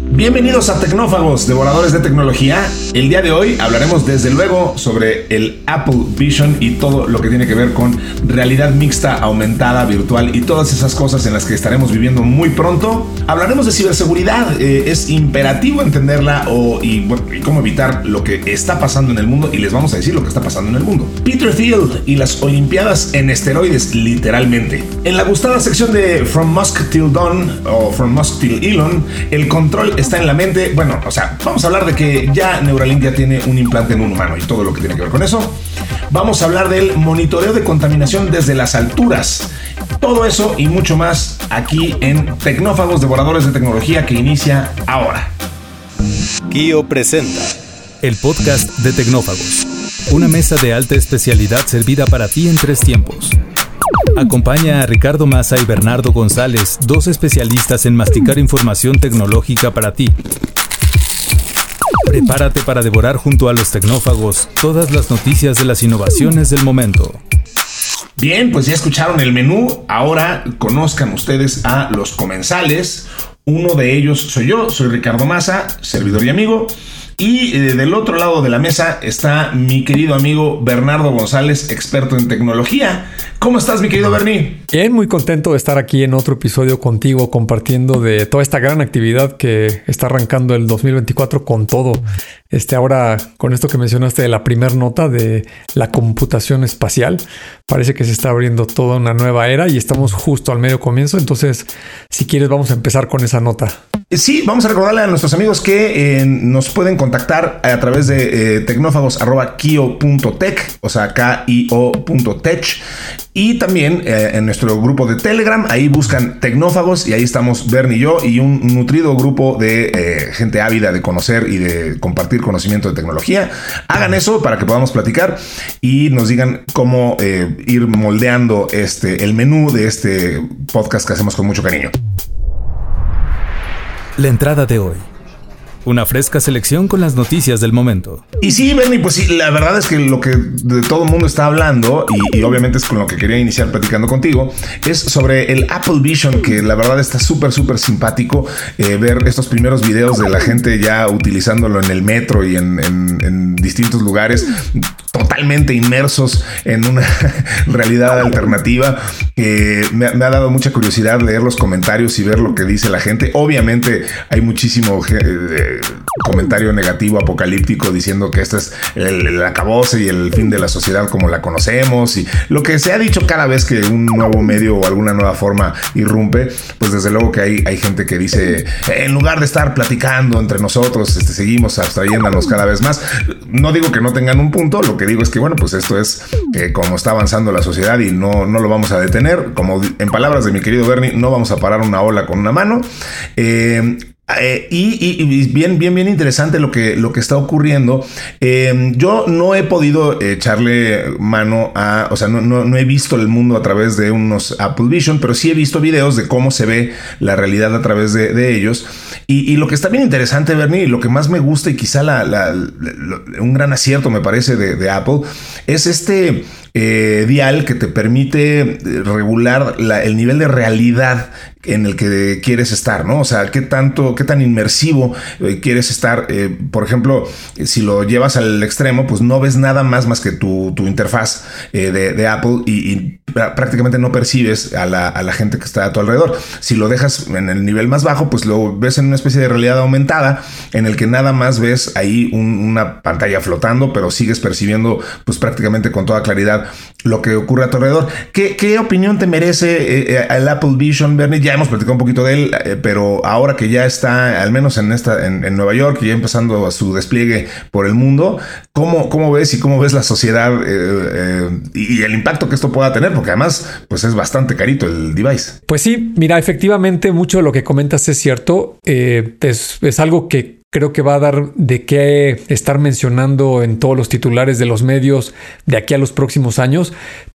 Bienvenidos a Tecnófagos, devoradores de tecnología. El día de hoy hablaremos desde luego sobre el Apple Vision y todo lo que tiene que ver con realidad mixta, aumentada, virtual y todas esas cosas en las que estaremos viviendo muy pronto. Hablaremos de ciberseguridad, eh, es imperativo entenderla o, y, cómo evitar lo que está pasando en el mundo y les vamos a decir lo que está pasando en el mundo. Peter Field y las Olimpiadas en esteroides, literalmente. En la gustada sección de From Musk Till Dawn o From Musk Till Elon, el control está en la mente. Bueno, o sea, vamos a hablar de que ya Neuralink ya tiene un implante en un humano y todo lo que tiene que ver con eso. Vamos a hablar del monitoreo de contaminación desde las alturas. Todo eso y mucho más aquí en Tecnófagos Devoradores de Tecnología que inicia ahora. Kio presenta el podcast de Tecnófagos. Una mesa de alta especialidad servida para ti en tres tiempos Acompaña a Ricardo Massa y Bernardo González, dos especialistas en masticar información tecnológica para ti. Prepárate para devorar junto a los tecnófagos todas las noticias de las innovaciones del momento. Bien, pues ya escucharon el menú. Ahora conozcan ustedes a los comensales. Uno de ellos soy yo, soy Ricardo Massa, servidor y amigo. Y eh, del otro lado de la mesa está mi querido amigo Bernardo González, experto en tecnología. ¿Cómo estás, mi querido Bernie? Bien, muy contento de estar aquí en otro episodio contigo, compartiendo de toda esta gran actividad que está arrancando el 2024 con todo. Este, ahora, con esto que mencionaste de la primera nota de la computación espacial, parece que se está abriendo toda una nueva era y estamos justo al medio comienzo. Entonces, si quieres, vamos a empezar con esa nota. Sí, vamos a recordarle a nuestros amigos que eh, nos pueden contactar a través de eh, tecnófagos.kio.tech, o sea, k-i-o.tech. Y también eh, en nuestro grupo de Telegram, ahí buscan tecnófagos y ahí estamos Bernie y yo y un nutrido grupo de gente ávida de conocer y de compartir conocimiento de tecnología. Hagan eso para que podamos platicar y nos digan cómo ir moldeando este, el menú de este podcast que hacemos con mucho cariño. La entrada de hoy. Una fresca selección con las noticias del momento. Y sí, Bernie, pues sí, la verdad es que lo que de todo el mundo está hablando, y, obviamente es con lo que quería iniciar platicando contigo, es sobre el Apple Vision, que la verdad está súper, súper simpático eh, ver estos primeros videos de la gente ya utilizándolo en el metro y en, distintos lugares totalmente inmersos en una realidad alternativa. me, ha dado mucha curiosidad leer los comentarios y ver lo que dice la gente. Obviamente hay muchísimo eh, comentario negativo, apocalíptico, diciendo que este es el, el, acabose y el fin de la sociedad como la conocemos. Y lo que se ha dicho cada vez que un nuevo medio o alguna nueva forma irrumpe, pues desde luego que hay, hay gente que dice, en lugar de estar platicando entre nosotros, este, seguimos abstrayéndonos cada vez más. No digo que no tengan un punto, lo que digo es que, bueno, pues esto es que como está avanzando la sociedad y no, no lo vamos a detener. Como en palabras de mi querido Bernie, no vamos a parar una ola con una mano. Eh, eh, y, bien, bien, bien interesante lo que, lo que está ocurriendo. Eh, yo no he podido echarle mano a, o sea, no, no, he visto el mundo a través de unos Apple Vision, pero sí he visto videos de cómo se ve la realidad a través de, ellos. Y, lo que está bien interesante, Bernie, y lo que más me gusta y quizá la, un gran acierto me parece de, de Apple, es este eh, dial que te permite regular el nivel de realidad en el que quieres estar, ¿no? O sea, qué tanto, qué tan inmersivo eh, quieres estar. Eh, por ejemplo, si lo llevas al extremo, pues no ves nada más más que tu, interfaz de, Apple y, prácticamente no percibes a la, gente que está a tu alrededor. Si lo dejas en el nivel más bajo, pues lo ves en una especie de realidad aumentada en el que nada más ves ahí una pantalla flotando, pero sigues percibiendo pues prácticamente con toda claridad lo que ocurre a tu alrededor. ¿Qué, opinión te merece eh, eh, el Apple Vision, Bernie? Ya hemos platicado un poquito de él, eh, pero ahora que ya está, al menos en esta, en, Nueva York, y ya empezando su despliegue por el mundo, ¿cómo, cómo ves y cómo ves la sociedad y, el impacto que esto pueda tener? Porque además, pues es bastante carito el device. Pues sí, mira, efectivamente, mucho de lo que comentas es cierto. es, es algo que creo que va a dar de qué estar mencionando en todos los titulares de los medios de aquí a los próximos años.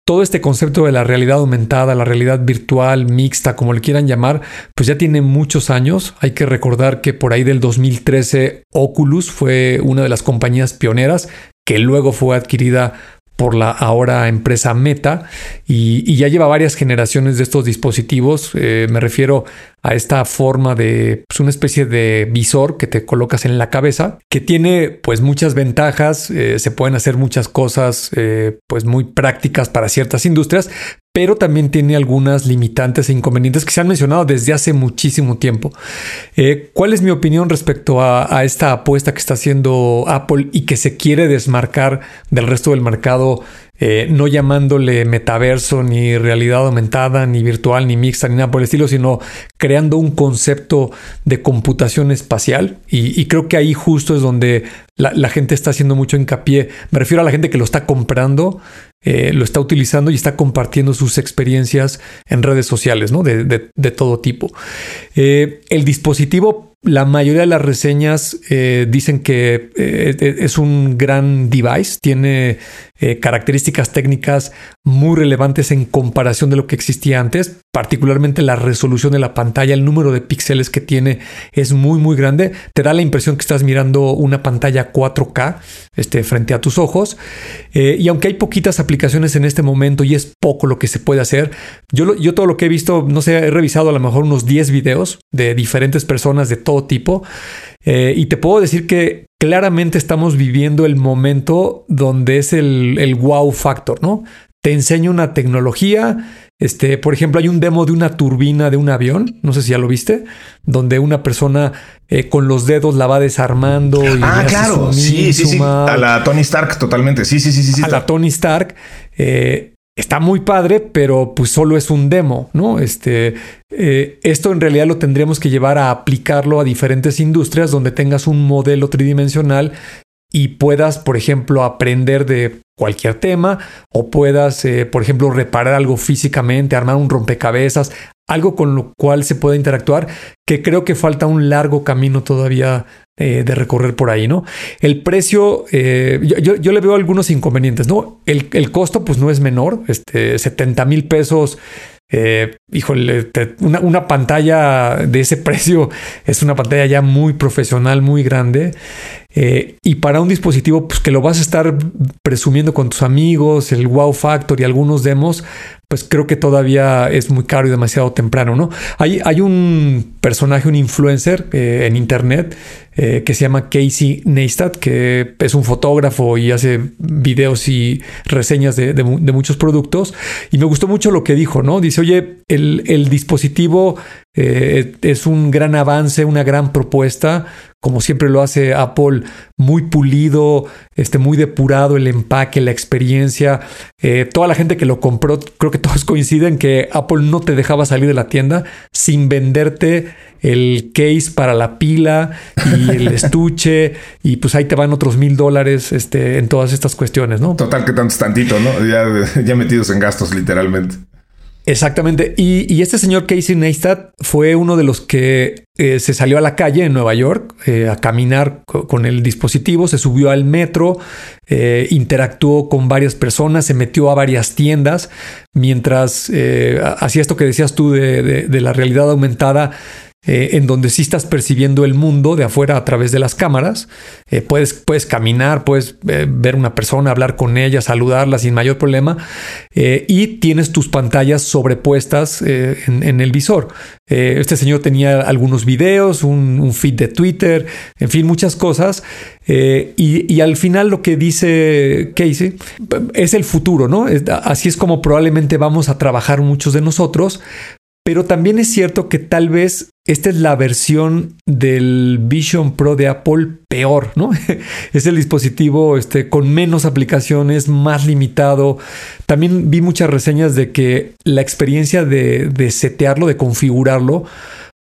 Todo este concepto de la realidad aumentada, la realidad virtual, mixta, como le quieran llamar, pues ya tiene muchos años. Hay que recordar que por ahí del 2013 Oculus fue una de las compañías pioneras que luego fue adquirida por la ahora empresa Meta y, ya lleva varias generaciones de estos dispositivos. Eh, me refiero a esta forma de pues, una especie de visor que te colocas en la cabeza, que tiene pues muchas ventajas, eh, se pueden hacer muchas cosas eh, pues muy prácticas para ciertas industrias, pero también tiene algunas limitantes e inconvenientes que se han mencionado desde hace muchísimo tiempo. ¿Cuál es mi opinión respecto a, a, esta apuesta que está haciendo Apple y que se quiere desmarcar del resto del mercado eh, no llamándole metaverso, ni realidad aumentada, ni virtual, ni mixta, ni nada por el estilo, sino creando un concepto de computación espacial. Y, creo que ahí justo es donde la, gente está haciendo mucho hincapié. Me refiero a la gente que lo está comprando, eh, lo está utilizando y está compartiendo sus experiencias en redes sociales, ¿no? De, todo tipo. Eh, el dispositivo la mayoría de las reseñas eh, dicen que eh, es un gran device, tiene eh, características técnicas muy relevantes en comparación de lo que existía antes, particularmente la resolución de la pantalla, el número de píxeles que tiene es muy muy grande, te da la impresión que estás mirando una pantalla 4K este, frente a tus ojos. Y aunque hay poquitas aplicaciones en este momento y es poco lo que se puede hacer, yo, yo todo lo que he visto, no sé, he revisado a lo mejor unos 10 videos de diferentes personas de todo tipo. Eh, y te puedo decir que claramente estamos viviendo el momento donde es el, wow factor, ¿no? Te enseño una tecnología. Este, por ejemplo, hay un demo de una turbina de un avión, no sé si ya lo viste, donde una persona eh, con los dedos la va desarmando. Y ah, claro, sí, sí, sí. A la Tony Stark, totalmente. Sí, sí, sí, sí. A la Tony Stark. Eh, está muy padre, pero pues solo es un demo, ¿no? Este, eh, esto en realidad lo tendríamos que llevar a aplicarlo a diferentes industrias donde tengas un modelo tridimensional y puedas, por ejemplo, aprender de cualquier tema o puedas, eh, por ejemplo, reparar algo físicamente, armar un rompecabezas, algo con lo cual se pueda interactuar, que creo que falta un largo camino todavía eh, de recorrer por ahí, ¿no? El precio, eh, yo, le veo algunos inconvenientes, ¿no? El, el, costo, pues no es menor, este, 70 mil pesos eh, híjole, una, pantalla de ese precio es una pantalla ya muy profesional, muy grande. Eh, y para un dispositivo pues, que lo vas a estar presumiendo con tus amigos, el Wow Factor y algunos demos, pues creo que todavía es muy caro y demasiado temprano, ¿no? Hay, hay un personaje, un influencer eh, en internet eh, que se llama Casey Neistat, que es un fotógrafo y hace videos y reseñas de, muchos productos. Y me gustó mucho lo que dijo, ¿no? Dice, oye, el, el dispositivo eh, es un gran avance, una gran propuesta, como siempre lo hace Apple, muy pulido, este, muy depurado el empaque, la experiencia. Eh, toda la gente que lo compró, creo que todos coinciden que Apple no te dejaba salir de la tienda sin venderte el case para la pila y el estuche y pues ahí te van otros mil dólares este, en todas estas cuestiones, ¿no? Total que tanto es tantito, ¿no? Ya, ya metidos en gastos literalmente. Exactamente. Y, este señor Casey Neistat fue uno de los que eh, se salió a la calle en Nueva York eh, a caminar con el dispositivo, se subió al metro, eh, interactuó con varias personas, se metió a varias tiendas, mientras hacía esto que decías tú de la realidad aumentada eh, en donde sí estás percibiendo el mundo de afuera a través de las cámaras. Eh, puedes, puedes caminar, puedes eh, ver una persona, hablar con ella, saludarla sin mayor problema. y tienes tus pantallas sobrepuestas en, el visor. este señor tenía algunos videos, un, feed de Twitter, en fin, muchas cosas. Y, y, al final lo que dice Casey es el futuro, ¿no? Así es como probablemente vamos a trabajar muchos de nosotros, pero también es cierto que tal vez esta es la versión del Vision Pro de Apple peor, ¿no? es el dispositivo este, con menos aplicaciones, más limitado. También vi muchas reseñas de que la experiencia de, de setearlo, de configurarlo,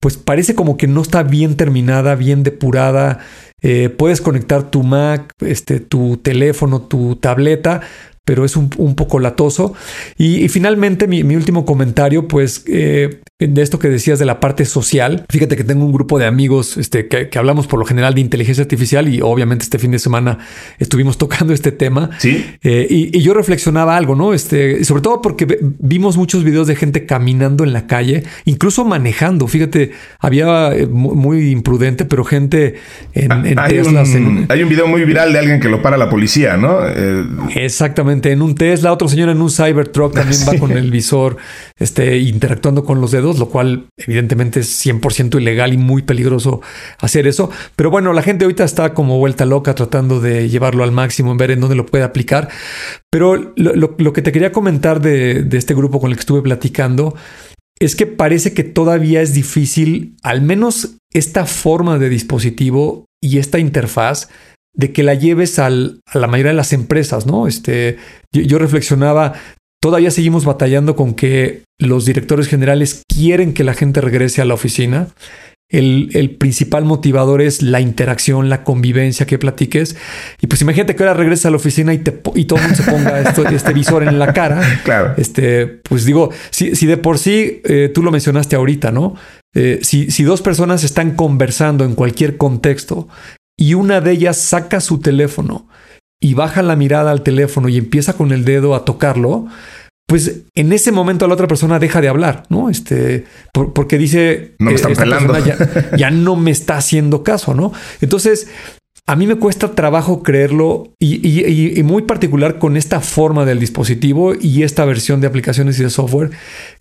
pues parece como que no está bien terminada, bien depurada. Eh, puedes conectar tu Mac, este, tu teléfono, tu tableta, pero es un, poco latoso. Y, finalmente mi, último comentario, pues eh, de esto que decías de la parte social. Fíjate que tengo un grupo de amigos este, que, hablamos por lo general de inteligencia artificial y obviamente este fin de semana estuvimos tocando este tema. Sí. Eh, y, yo reflexionaba algo, ¿no? Este, sobre todo porque vimos muchos videos de gente caminando en la calle, incluso manejando. Fíjate, había eh, muy imprudente, pero gente en, ah, Teslas. hay un video muy viral de alguien que lo para la policía, ¿no? Eh, Exactamente, en un Tesla, otro señor en un Cybertruck también va con el visor, este, interactuando con los dedos, lo cual evidentemente es 100% ilegal y muy peligroso hacer eso. Pero bueno, la gente ahorita está como vuelta loca tratando de llevarlo al máximo, en ver en dónde lo puede aplicar. Pero lo, que te quería comentar de, de este grupo con el que estuve platicando es que parece que todavía es difícil, al menos esta forma de dispositivo y esta interfaz, de que la lleves al, a la mayoría de las empresas, ¿no? Este, yo, reflexionaba, todavía seguimos batallando con que los directores generales quieren que la gente regrese a la oficina. El, el, principal motivador es la interacción, la convivencia que platiques. Y pues imagínate que ahora regresas a la oficina y, te, y todo el mundo se ponga este visor en la cara. Claro. Este, pues digo, si, si de por sí, eh, tú lo mencionaste ahorita, ¿no? Eh, si, si dos personas están conversando en cualquier contexto y una de ellas saca su teléfono y baja la mirada al teléfono y empieza con el dedo a tocarlo, pues en ese momento la otra persona deja de hablar, ¿no? Este, porque dice, no me están ya, no me está haciendo caso, ¿no? Entonces, a mí me cuesta trabajo creerlo y, muy particular con esta forma del dispositivo y esta versión de aplicaciones y de software,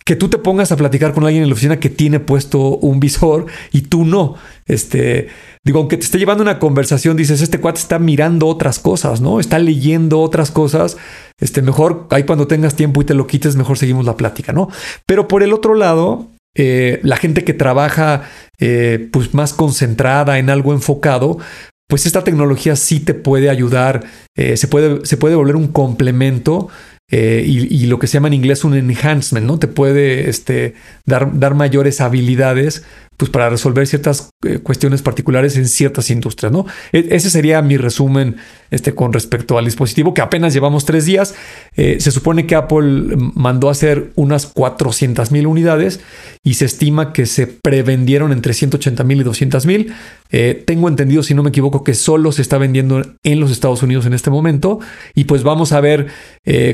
que tú te pongas a platicar con alguien en la oficina que tiene puesto un visor y tú no. Este, digo, aunque te esté llevando una conversación, dices, este cuate está mirando otras cosas, ¿no? Está leyendo otras cosas. Este, mejor ahí cuando tengas tiempo y te lo quites, mejor seguimos la plática, ¿no? Pero por el otro lado, eh, la gente que trabaja eh, pues más concentrada en algo enfocado, pues esta tecnología sí te puede ayudar, eh, se, puede, se puede volver un complemento eh, y, lo que se llama en inglés un enhancement, ¿no? Te puede este, dar, dar mayores habilidades pues para resolver ciertas eh, cuestiones particulares en ciertas industrias, ¿no? E, ese sería mi resumen este, con respecto al dispositivo, que apenas llevamos tres días. Eh, se supone que Apple mandó a hacer unas 400 mil unidades y se estima que se prevendieron entre 180 mil y 200 mil. Eh, tengo entendido, si no me equivoco, que solo se está vendiendo en los Estados Unidos en este momento. Y pues vamos a ver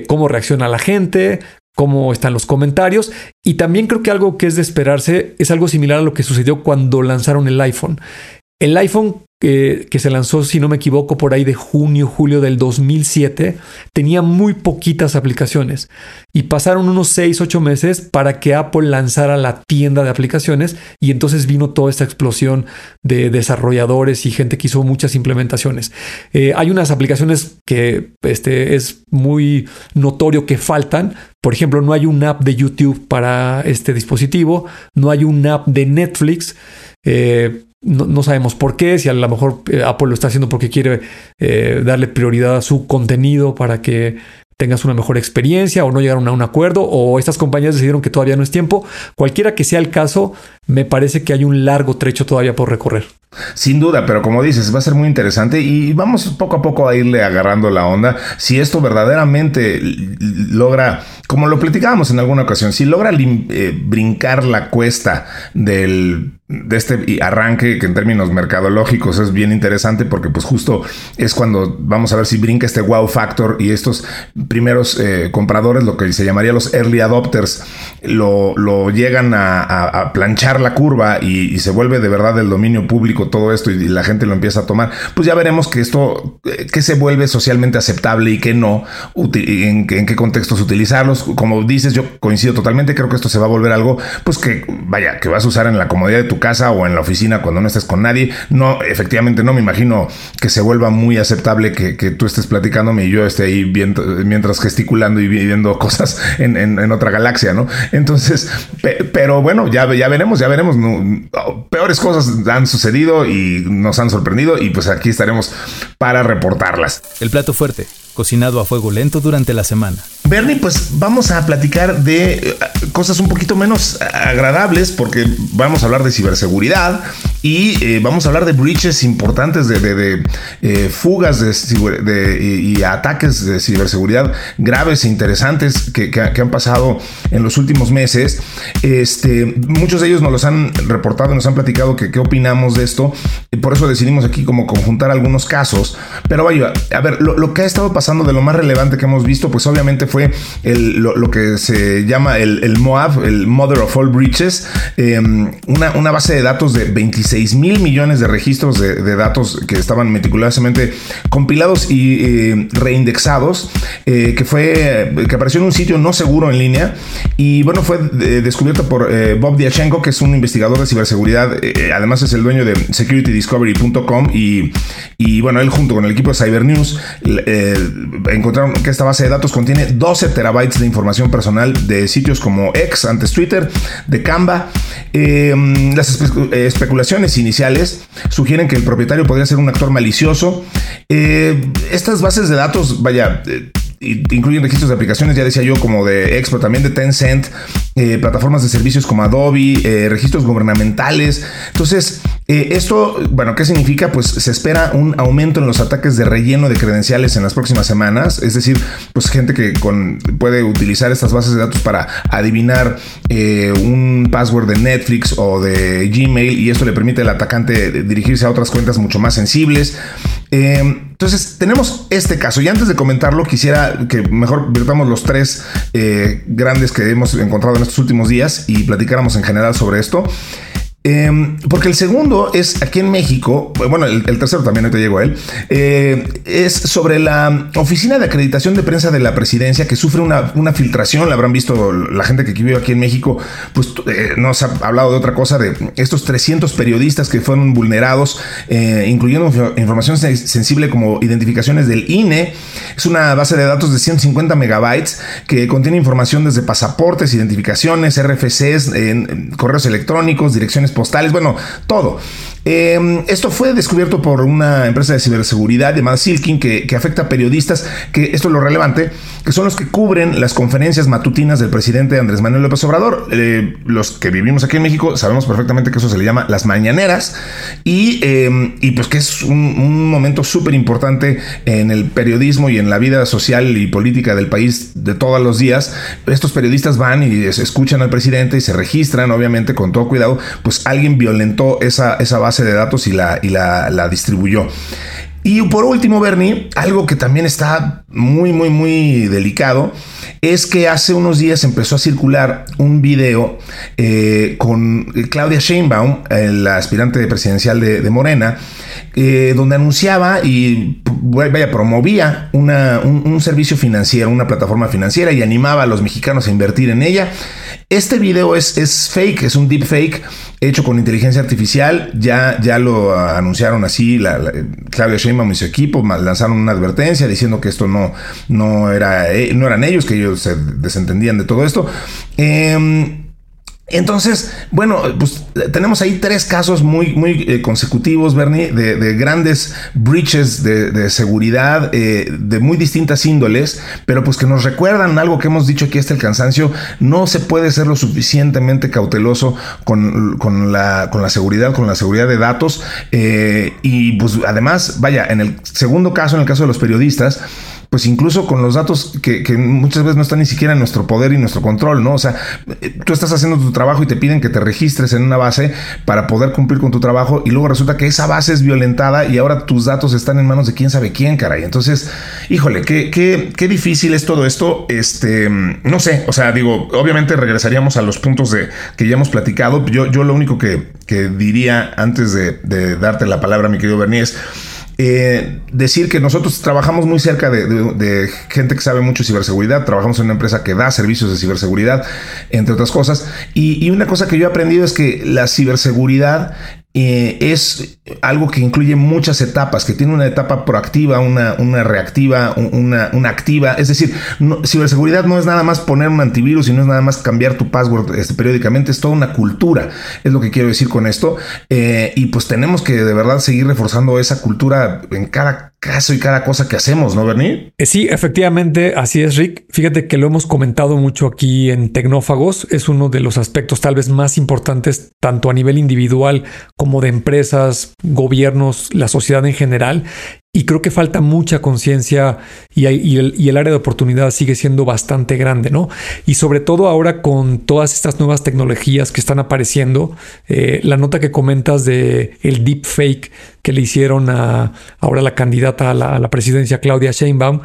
cómo reacciona la gente, cómo están los comentarios. Y también creo que algo que es de esperarse es algo similar a lo que sucedió cuando lanzaron el iPhone. El iPhone que se lanzó, si no me equivoco, por ahí de junio, julio del 2007, tenía muy poquitas aplicaciones y pasaron unos 6, 8 meses para que Apple lanzara la tienda de aplicaciones y entonces vino toda esta explosión de desarrolladores y gente que hizo muchas implementaciones. Eh, hay unas aplicaciones que este, es muy notorio que faltan. Por ejemplo, no hay un app de YouTube para este dispositivo, no hay un app de Netflix. Eh, no, sabemos por qué, si a lo mejor eh, Apple lo está haciendo porque quiere eh, darle prioridad a su contenido para que tengas una mejor experiencia o no llegaron a un acuerdo o estas compañías decidieron que todavía no es tiempo. Cualquiera que sea el caso, me parece que hay un largo trecho todavía por recorrer. Sin duda, pero como dices, va a ser muy interesante y vamos poco a poco a irle agarrando la onda. Si esto verdaderamente logra, como lo platicábamos en alguna ocasión, si logra eh, brincar la cuesta del de este arranque que en términos mercadológicos es bien interesante porque pues justo es cuando vamos a ver si brinca este wow factor y estos primeros eh, compradores, lo que se llamaría los early adopters, lo, llegan a, planchar la curva y, se vuelve de verdad el dominio público todo esto y, la gente lo empieza a tomar, pues ya veremos que esto, eh, que se vuelve socialmente aceptable y que no, en, en qué contextos utilizarlos. Como dices, yo coincido totalmente, creo que esto se va a volver algo, pues que vaya, que vas a usar en la comodidad de tu casa o en la oficina cuando no estés con nadie. No, efectivamente, no me imagino que se vuelva muy aceptable que, tú estés platicándome y yo esté ahí viendo, mientras gesticulando y viendo cosas en, otra galaxia, ¿no? Entonces, pero bueno, ya, ya veremos, ya veremos. peores cosas han sucedido y nos han sorprendido y pues aquí estaremos para reportarlas. El plato fuerte cocinado a fuego lento durante la semana. Bernie, pues vamos a platicar de eh, cosas un poquito menos agradables porque vamos a hablar de ciberseguridad y eh, vamos a hablar de breaches importantes, de, eh, fugas de, y, ataques de ciberseguridad graves e interesantes que, han pasado en los últimos meses. Este, muchos de ellos nos los han reportado, nos han platicado qué opinamos de esto. Y por eso decidimos aquí como conjuntar algunos casos. Pero vaya, a ver, lo, lo que ha estado pasando de lo más relevante que hemos visto, pues obviamente fue lo, que se llama el, MOAB, el Mother of All Breaches, em, una, base de datos de 26 mil millones de registros de, datos que estaban meticulosamente compilados y eh, reindexados, eh, que fue que apareció en un sitio no seguro en línea y bueno fue eh, descubierto por Bob Diachenko, que es un investigador de ciberseguridad, además es el dueño de securitydiscovery.com y, y bueno él junto con el equipo de Cyber News encontraron que esta base de datos contiene 12 terabytes de información personal de sitios como X, antes Twitter, de Canva. Eh, las especulaciones iniciales sugieren que el propietario podría ser un actor malicioso. Eh, estas bases de datos, vaya, eh, incluyen registros de aplicaciones, ya decía yo, como de Expo, también de Tencent, eh, plataformas de servicios como Adobe, eh, registros gubernamentales. Entonces, eh, esto, bueno, ¿qué significa? Pues se espera un aumento en los ataques de relleno de credenciales en las próximas semanas. Es decir, pues gente que puede utilizar estas bases de datos para adivinar un password de Netflix o de Gmail y esto le permite al atacante dirigirse a otras cuentas mucho más sensibles. Entonces, tenemos este caso y antes de comentarlo, quisiera que mejor vertamos los tres grandes que hemos encontrado en estos últimos días y platicáramos en general sobre esto. Em, porque el segundo es aquí en México, bueno, el, tercero también, te llego a él, eh, es sobre la Oficina de Acreditación de Prensa de la Presidencia que sufre una, filtración, la habrán visto la gente que vive aquí en México, pues eh, nos ha hablado de otra cosa, de estos 300 periodistas que fueron vulnerados, eh, incluyendo información sensible como identificaciones del INE, es una base de datos de 150 megabytes que contiene información desde pasaportes, identificaciones, RFCs, correos electrónicos, direcciones postales, bueno, todo. Em, esto fue descubierto por una empresa de ciberseguridad llamada Silkin que, afecta a periodistas, que esto es lo relevante, que son los que cubren las conferencias matutinas del presidente Andrés Manuel López Obrador. Eh, los que vivimos aquí en México sabemos perfectamente que eso se le llama las mañaneras y, em, pues que es un, momento súper importante en el periodismo y en la vida social y política del país de todos los días. Estos periodistas van y escuchan al presidente y se registran, obviamente con todo cuidado, pues alguien violentó esa, esa base de datos y la, y la, distribuyó. Y por último, Bernie, algo que también está muy, muy, muy delicado, es que hace unos días empezó a circular un video eh, con Claudia Sheinbaum, la aspirante presidencial de, Morena, eh, donde anunciaba y vaya, promovía una, un, servicio financiero, una plataforma financiera y animaba a los mexicanos a invertir en ella. Este video es, es fake, es un deep fake hecho con inteligencia artificial. Ya, ya lo anunciaron así la, Claudia Sheinbaum y su equipo, lanzaron una advertencia diciendo que esto no, no, era, eh, no eran ellos, que ellos se desentendían de todo esto. Eh, entonces, bueno, pues tenemos ahí tres casos muy, muy eh, consecutivos, Bernie, de, grandes breaches de, seguridad eh, de muy distintas índoles, pero pues que nos recuerdan algo que hemos dicho aquí hasta el cansancio, no se puede ser lo suficientemente cauteloso con, la, seguridad, con la seguridad de datos. Eh, y pues además, vaya, en el segundo caso, en el caso de los periodistas, pues incluso con los datos que, muchas veces no están ni siquiera en nuestro poder y nuestro control, ¿no? O sea, tú estás haciendo tu trabajo y te piden que te registres en una base para poder cumplir con tu trabajo y luego resulta que esa base es violentada y ahora tus datos están en manos de quién sabe quién, caray. Entonces, híjole, qué, qué, qué difícil es todo esto. Este, no sé, o sea, digo, obviamente regresaríamos a los puntos de que ya hemos platicado. Yo, yo lo único que, diría antes de, darte la palabra, mi querido Bernier, es eh, decir que nosotros trabajamos muy cerca de, gente que sabe mucho ciberseguridad, trabajamos en una empresa que da servicios de ciberseguridad, entre otras cosas, y una cosa que yo he aprendido es que la ciberseguridad eh, es algo que incluye muchas etapas, que tiene una etapa proactiva, una, una reactiva, una, una, activa. Es decir, ciberseguridad no es nada más poner un antivirus y no es nada más cambiar tu password este, periódicamente, es toda una cultura, es lo que quiero decir con esto. Eh, y pues tenemos que de verdad seguir reforzando esa cultura en cada caso y cada cosa que hacemos, ¿no, Bernie? Eh, sí, efectivamente, así es, Rick. Fíjate que lo hemos comentado mucho aquí en Tecnófagos. Es uno de los aspectos tal vez más importantes, tanto a nivel individual como de empresas, gobiernos, la sociedad en general. Y creo que falta mucha conciencia y, el, área de oportunidad sigue siendo bastante grande, ¿no? Y sobre todo ahora con todas estas nuevas tecnologías que están apareciendo, eh, la nota que comentas de el deep fake que le hicieron a ahora la candidata a la, a la presidencia Claudia Sheinbaum,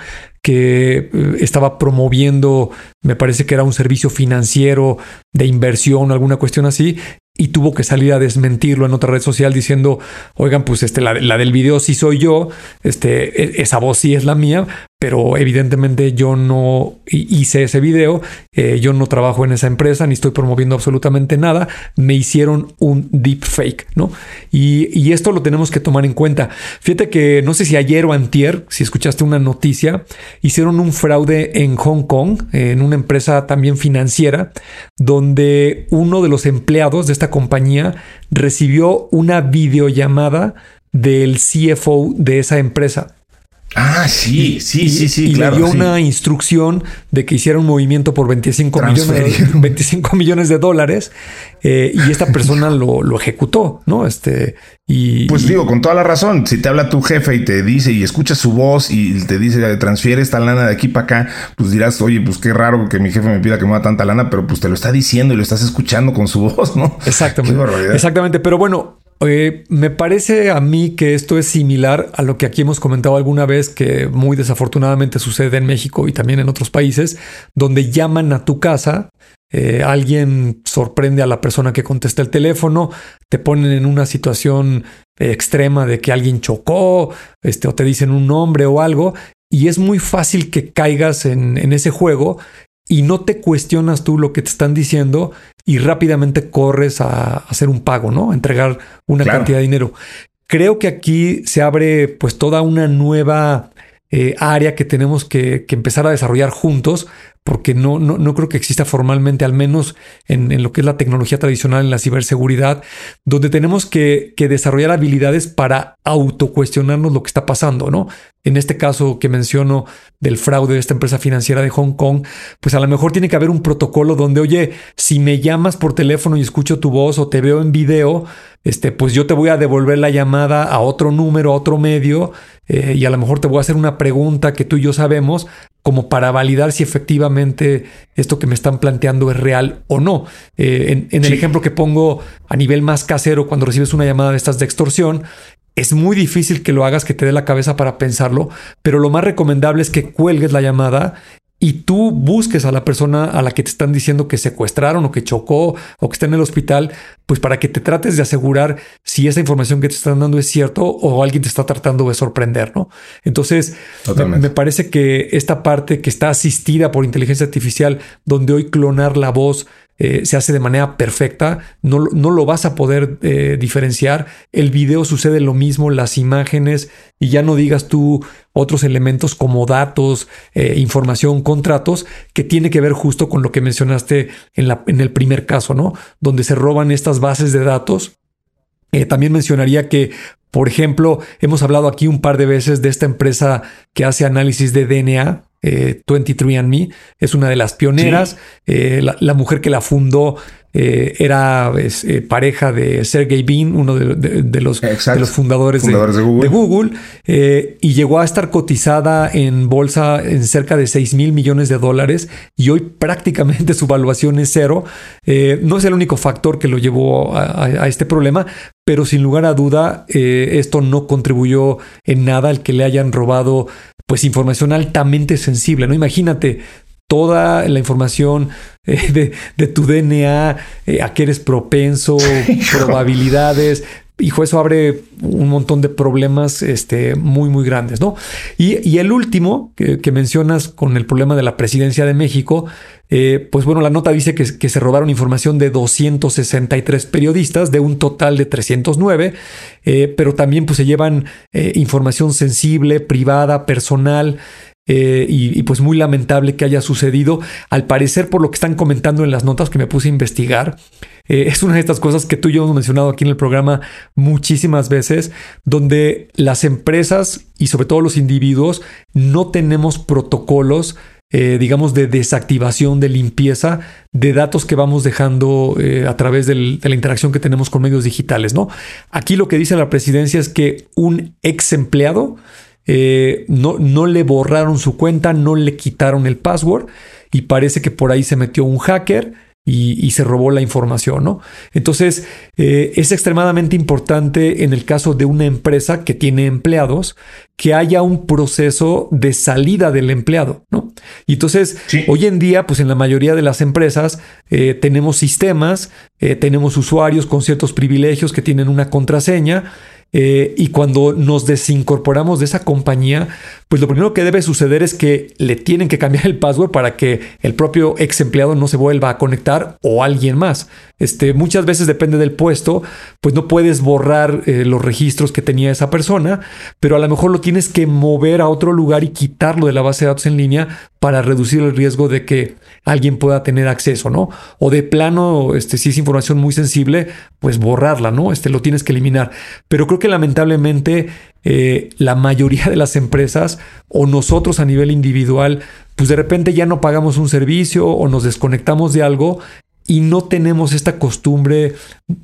que eh, estaba promoviendo, me parece que era un servicio financiero de inversión, alguna cuestión así, y tuvo que salir a desmentirlo en otra red social diciendo, oigan, pues este, la, del video sí soy yo, este, e, esa voz sí es la mía, pero evidentemente yo no hice ese video, eh, yo no trabajo en esa empresa, ni estoy promoviendo absolutamente nada, me hicieron un deep fake, ¿no? Y, y, esto lo tenemos que tomar en cuenta. Fíjate que no sé si ayer o antier, si escuchaste una noticia, hicieron un fraude en Hong Kong, en una empresa también financiera, donde uno de los empleados de esta compañía recibió una videollamada del CFO de esa empresa. Ah, sí, sí, sí, sí. Y le dio una instrucción de que hiciera un movimiento por 25 millones, 25 millones de dólares eh, y esta persona lo, lo, ejecutó, ¿no? Este, y. Pues digo, con toda la razón. Si te habla tu jefe y te dice y escuchas su voz y te dice transfiere esta lana de aquí para acá, pues dirás, oye, pues qué raro que mi jefe me pida que mueva tanta lana, pero pues te lo está diciendo y lo estás escuchando con su voz, ¿no? Exactamente. Exactamente. Pero bueno, me parece a mí que esto es similar a lo que aquí hemos comentado alguna vez, que muy desafortunadamente sucede en México y también en otros países, donde llaman a tu casa, eh, alguien sorprende a la persona que contesta el teléfono, te ponen en una situación extrema de que alguien chocó, este, o te dicen un nombre o algo, y es muy fácil que caigas en ese juego y no te cuestionas tú lo que te están diciendo y rápidamente corres a hacer un pago, ¿no? A entregar una cantidad de dinero. Creo que aquí se abre pues toda una nueva eh, área que tenemos que, empezar a desarrollar juntos, porque no, no, no, creo que exista formalmente, al menos en, en, lo que es la tecnología tradicional, en la ciberseguridad, donde tenemos que, que desarrollar habilidades para autocuestionarnos lo que está pasando, ¿no? En este caso que menciono del fraude de esta empresa financiera de Hong Kong, pues a lo mejor tiene que haber un protocolo donde, oye, si me llamas por teléfono y escucho tu voz o te veo en video, este, pues yo te voy a devolver la llamada a otro número, a otro medio, eh, y a lo mejor te voy a hacer una pregunta que tú y yo sabemos, como para validar si efectivamente esto que me están planteando es real o no. Eh, en, el ejemplo que pongo a nivel más casero, cuando recibes una llamada de estas de extorsión, es muy difícil que lo hagas, que te dé la cabeza para pensarlo, pero lo más recomendable es que cuelgues la llamada y tú busques a la persona a la que te están diciendo que secuestraron o que chocó o que está en el hospital, pues para que te trates de asegurar si esa información que te están dando es cierto o alguien te está tratando de sorprender, ¿no? Entonces, me, parece que esta parte que está asistida por inteligencia artificial, donde hoy clonar la voz eh, se hace de manera perfecta, no, no lo vas a poder eh, diferenciar. El video sucede lo mismo, las imágenes, y ya no digas tú otros elementos como datos, eh, información, contratos, que tiene que ver justo con lo que mencionaste en, la, en el primer caso, ¿no? Donde se roban estas bases de datos. también mencionaría que por ejemplo, hemos hablado aquí un par de veces de esta empresa que hace análisis de DNA, 23andMe, es una de las pioneras. Eh, la, mujer que la fundó eh, era eh, pareja de Sergey Bean, uno de, los, los, fundadores, de, Google, y llegó a estar cotizada en bolsa en cerca de 6 mil millones de dólares y hoy prácticamente su valuación es cero. no es el único factor que lo llevó a, este problema, pero sin lugar a duda esto no contribuyó en nada al que le hayan robado pues información altamente sensible, ¿no? Imagínate toda la información eh, de, tu DNA, eh, a qué eres propenso, probabilidades. Hijo, eso abre un montón de problemas este, muy, muy grandes, ¿no? Y, el último que, mencionas con el problema de la presidencia de México, eh, pues bueno, la nota dice que, que, se robaron información de 263 periodistas, de un total de 309, pero también pues se llevan información sensible, privada, personal, eh, y, pues muy lamentable que haya sucedido. Al parecer, por lo que están comentando en las notas que me puse a investigar, eh, es una de estas cosas que tú y yo hemos mencionado aquí en el programa muchísimas veces, donde las empresas y sobre todo los individuos no tenemos protocolos eh, digamos, de desactivación, de limpieza de datos que vamos dejando a través de la interacción que tenemos con medios digitales, ¿no? Aquí lo que dice la presidencia es que un ex empleado eh, no, no le borraron su cuenta, no le quitaron el password y parece que por ahí se metió un hacker y, se robó la información, ¿no? Entonces, eh, es extremadamente importante en el caso de una empresa que tiene empleados que haya un proceso de salida del empleado, ¿no? Y entonces, hoy en día, pues en la mayoría de las empresas eh, tenemos sistemas, tenemos usuarios con ciertos privilegios que tienen una contraseña eh, y cuando nos desincorporamos de esa compañía, pues lo primero que debe suceder es que le tienen que cambiar el password para que el propio ex empleado no se vuelva a conectar o alguien más. Este, muchas veces depende del puesto, pues no puedes borrar eh, los registros que tenía esa persona, pero a lo mejor lo tienes que mover a otro lugar y quitarlo de la base de datos en línea para reducir el riesgo de que alguien pueda tener acceso, ¿no? O de plano, este, si es información muy sensible, pues borrarla, ¿no? Este, lo tienes que eliminar. Pero creo que lamentablemente eh, la mayoría de las empresas o nosotros a nivel individual, pues de repente ya no pagamos un servicio o nos desconectamos de algo y no tenemos esta costumbre,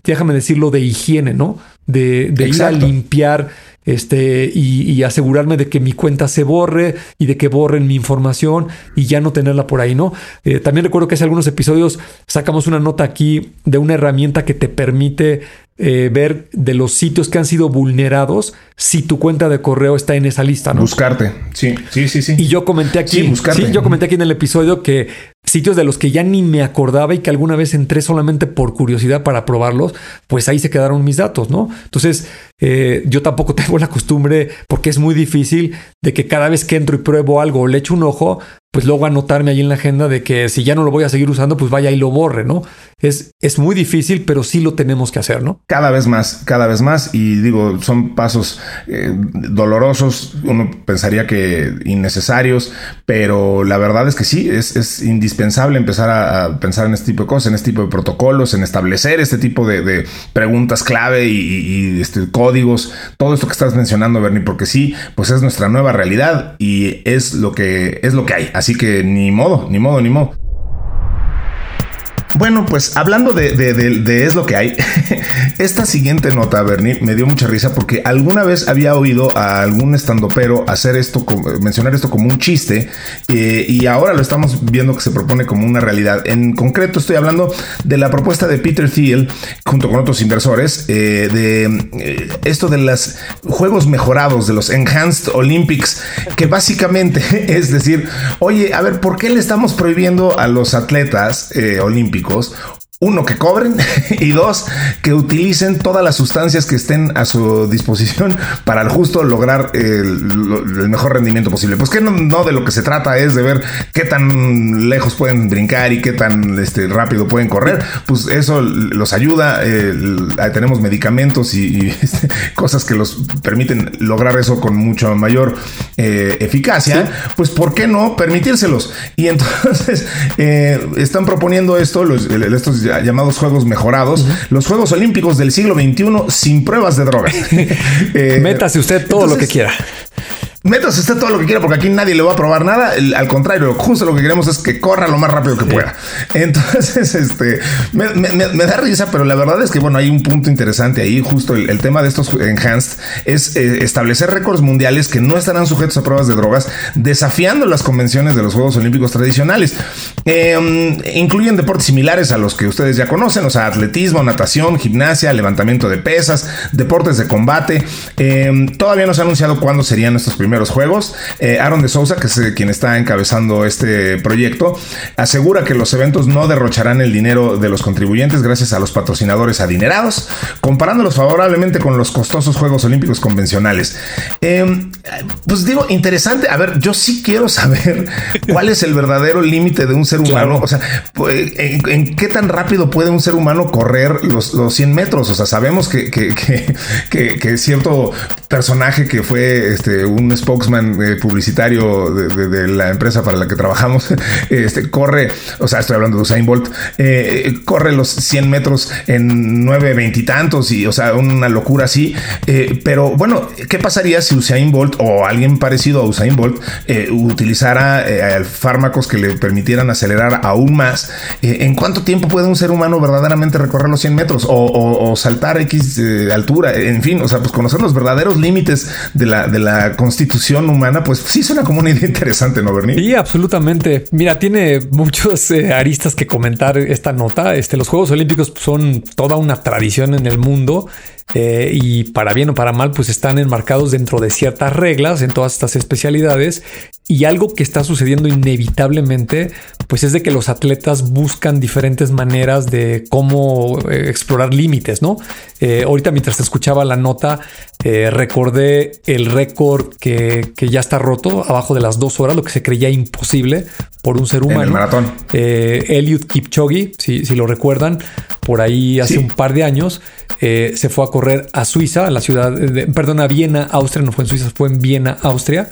déjame decirlo, de higiene, ¿no? De, de ir a limpiar este, y, asegurarme de que mi cuenta se borre y de que borren mi información y ya no tenerla por ahí, ¿no? Eh, también recuerdo que hace algunos episodios sacamos una nota aquí de una herramienta que te permite eh, ver de los sitios que han sido vulnerados si tu cuenta de correo está en esa lista, ¿no? Buscarte. Sí, sí, sí, sí. Y yo comenté aquí, sí, yo comenté aquí en el episodio que sitios de los que ya ni me acordaba y que alguna vez entré solamente por curiosidad para probarlos, pues ahí se quedaron mis datos, ¿no? Entonces, eh, yo tampoco tengo la costumbre, porque es muy difícil, de que cada vez que entro y pruebo algo o le echo un ojo, pues luego anotarme ahí en la agenda de que si ya no lo voy a seguir usando, pues vaya y lo borre, ¿no? Es, es muy difícil, pero sí lo tenemos que hacer, ¿no? Cada vez más, cada vez más. Y digo, son pasos eh, dolorosos, uno pensaría que innecesarios, pero la verdad es que sí, es, es indispensable empezar a, pensar en este tipo de cosas, en este tipo de protocolos, en establecer este tipo de, preguntas clave y, este, códigos, todo esto que estás mencionando, Bernie, porque sí, pues es nuestra nueva realidad y es lo que, es lo que hay. Así que ni modo, ni modo, ni modo. Bueno, pues hablando de, es lo que hay, esta siguiente nota, Bernie, me dio mucha risa porque alguna vez había oído a algún estandopero hacer esto, mencionar esto como un chiste eh, y ahora lo estamos viendo que se propone como una realidad. En concreto estoy hablando de la propuesta de Peter Thiel junto con otros inversores eh, de eh, esto de los juegos mejorados, de los Enhanced Olympics, que básicamente es decir, oye, a ver, ¿por qué le estamos prohibiendo a los atletas olímpicos? públicos uno, que cobren y dos, que utilicen todas las sustancias que estén a su disposición para justo lograr el, mejor rendimiento posible. Pues que no, de lo que se trata es de ver qué tan lejos pueden brincar y qué tan este, rápido pueden correr. Pues eso los ayuda. tenemos medicamentos y, este, cosas que los permiten lograr eso con mucho mayor eh, eficacia. Pues ¿por qué no permitírselos? Y entonces eh, están proponiendo esto, estos llamados Juegos Mejorados, los Juegos Olímpicos del siglo XXI sin pruebas de drogas. eh, Métase usted todo lo que quiera. Métase usted todo lo que quiera porque aquí nadie le va a probar nada. Al contrario, justo lo que queremos es que corra lo más rápido que pueda. Entonces, este, me, da risa, pero la verdad es que, bueno, hay un punto interesante ahí. Justo el, tema de estos enhanced es eh, establecer récords mundiales que no estarán sujetos a pruebas de drogas, desafiando las convenciones de los Juegos Olímpicos tradicionales. Em, incluyen deportes similares a los que ustedes ya conocen, o sea, atletismo, natación, gimnasia, levantamiento de pesas, deportes de combate. Em, todavía no se ha anunciado cuándo serían estos primeros primeros juegos. Eh, Aaron de Sousa, que es eh, quien está encabezando este proyecto, asegura que los eventos no derrocharán el dinero de los contribuyentes gracias a los patrocinadores adinerados, comparándolos favorablemente con los costosos Juegos Olímpicos convencionales. Em, pues digo, interesante. A ver, yo sí quiero saber cuál es el verdadero límite de un ser humano. O sea, pues, ¿en, qué tan rápido puede un ser humano correr los, 100 metros? O sea, sabemos que, que, que, que cierto personaje que fue este, un spokesman eh, publicitario de, la empresa para la que trabajamos, este, corre, o sea, estoy hablando de Usain Bolt, eh, corre los 100 metros en 9, 20 y o sea, una locura así. pero bueno, ¿qué pasaría si Usain Bolt o alguien parecido a Usain Bolt utilizara fármacos que le permitieran acelerar aún más? ¿En cuánto tiempo puede un ser humano verdaderamente recorrer los 100 metros o, saltar X altura? En fin, o sea, pues conocer los verdaderos límites de la, de la constitución humana, pues sí suena como una idea interesante, ¿no, Bernie? Sí, absolutamente. Mira, tiene muchos eh, aristas que comentar esta nota. Este, los Juegos Olímpicos son toda una tradición en el mundo. Eh, y para bien o para mal, pues están enmarcados dentro de ciertas reglas en todas estas especialidades. Y algo que está sucediendo inevitablemente, pues es de que los atletas buscan diferentes maneras de cómo eh, explorar límites, ¿no? Eh, ahorita mientras escuchaba la nota, recordé el récord que, ya está roto, abajo de las dos horas, lo que se creía imposible por un ser humano. En el maratón. Eliud Kipchoge, si, si, lo recuerdan, por ahí hace un par de años, se fue a correr a Suiza, a la ciudad, de, perdón, a Viena, Austria, no fue en Suiza, fue en Viena, Austria.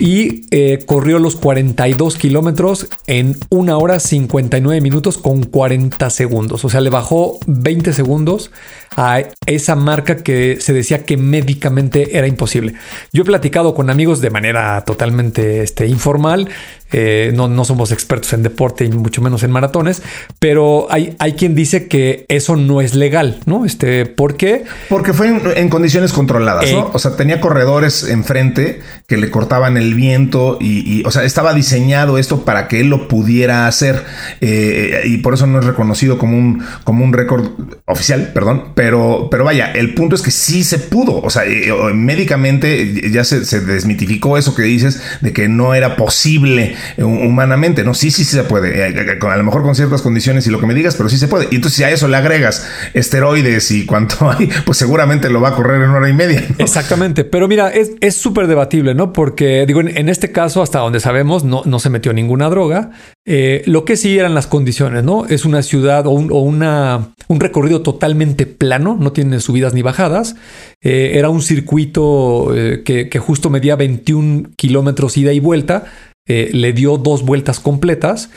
Y eh, corrió los 42 kilómetros en una hora 59 minutos con 40 segundos. O sea, le bajó 20 segundos a esa marca que se decía que médicamente era imposible. Yo he platicado con amigos de manera totalmente este, informal. Eh, no, no, somos expertos en deporte y mucho menos en maratones, pero hay, hay quien dice que eso no es legal, ¿no? Este, ¿Por qué? Porque fue en, condiciones controladas, ¿no? Eh, o sea, tenía corredores enfrente que le cortaban el viento y, o sea, estaba diseñado esto para que él lo pudiera hacer eh, y por eso no es reconocido como un, como un récord oficial, perdón, pero, pero vaya, el punto es que sí se pudo, o sea, médicamente ya se, se desmitificó eso que dices de que no era posible eh, humanamente, ¿no? Sí, sí, sí se puede. Eh, eh, a lo mejor con ciertas condiciones y lo que me digas, pero sí se puede. Y entonces si a eso le agregas esteroides y cuánto hay, pues seguramente lo va a correr en hora y media. Exactamente. Pero mira, es súper debatible, ¿no? Porque digo, en, este caso, hasta donde sabemos, no, no se metió ninguna droga. Lo que sí eran las condiciones, ¿no? Es una ciudad o, un, recorrido totalmente plano, no tiene subidas ni bajadas. era un circuito que, que justo medía 21 kilómetros ida y vuelta eh, le dio dos vueltas completas.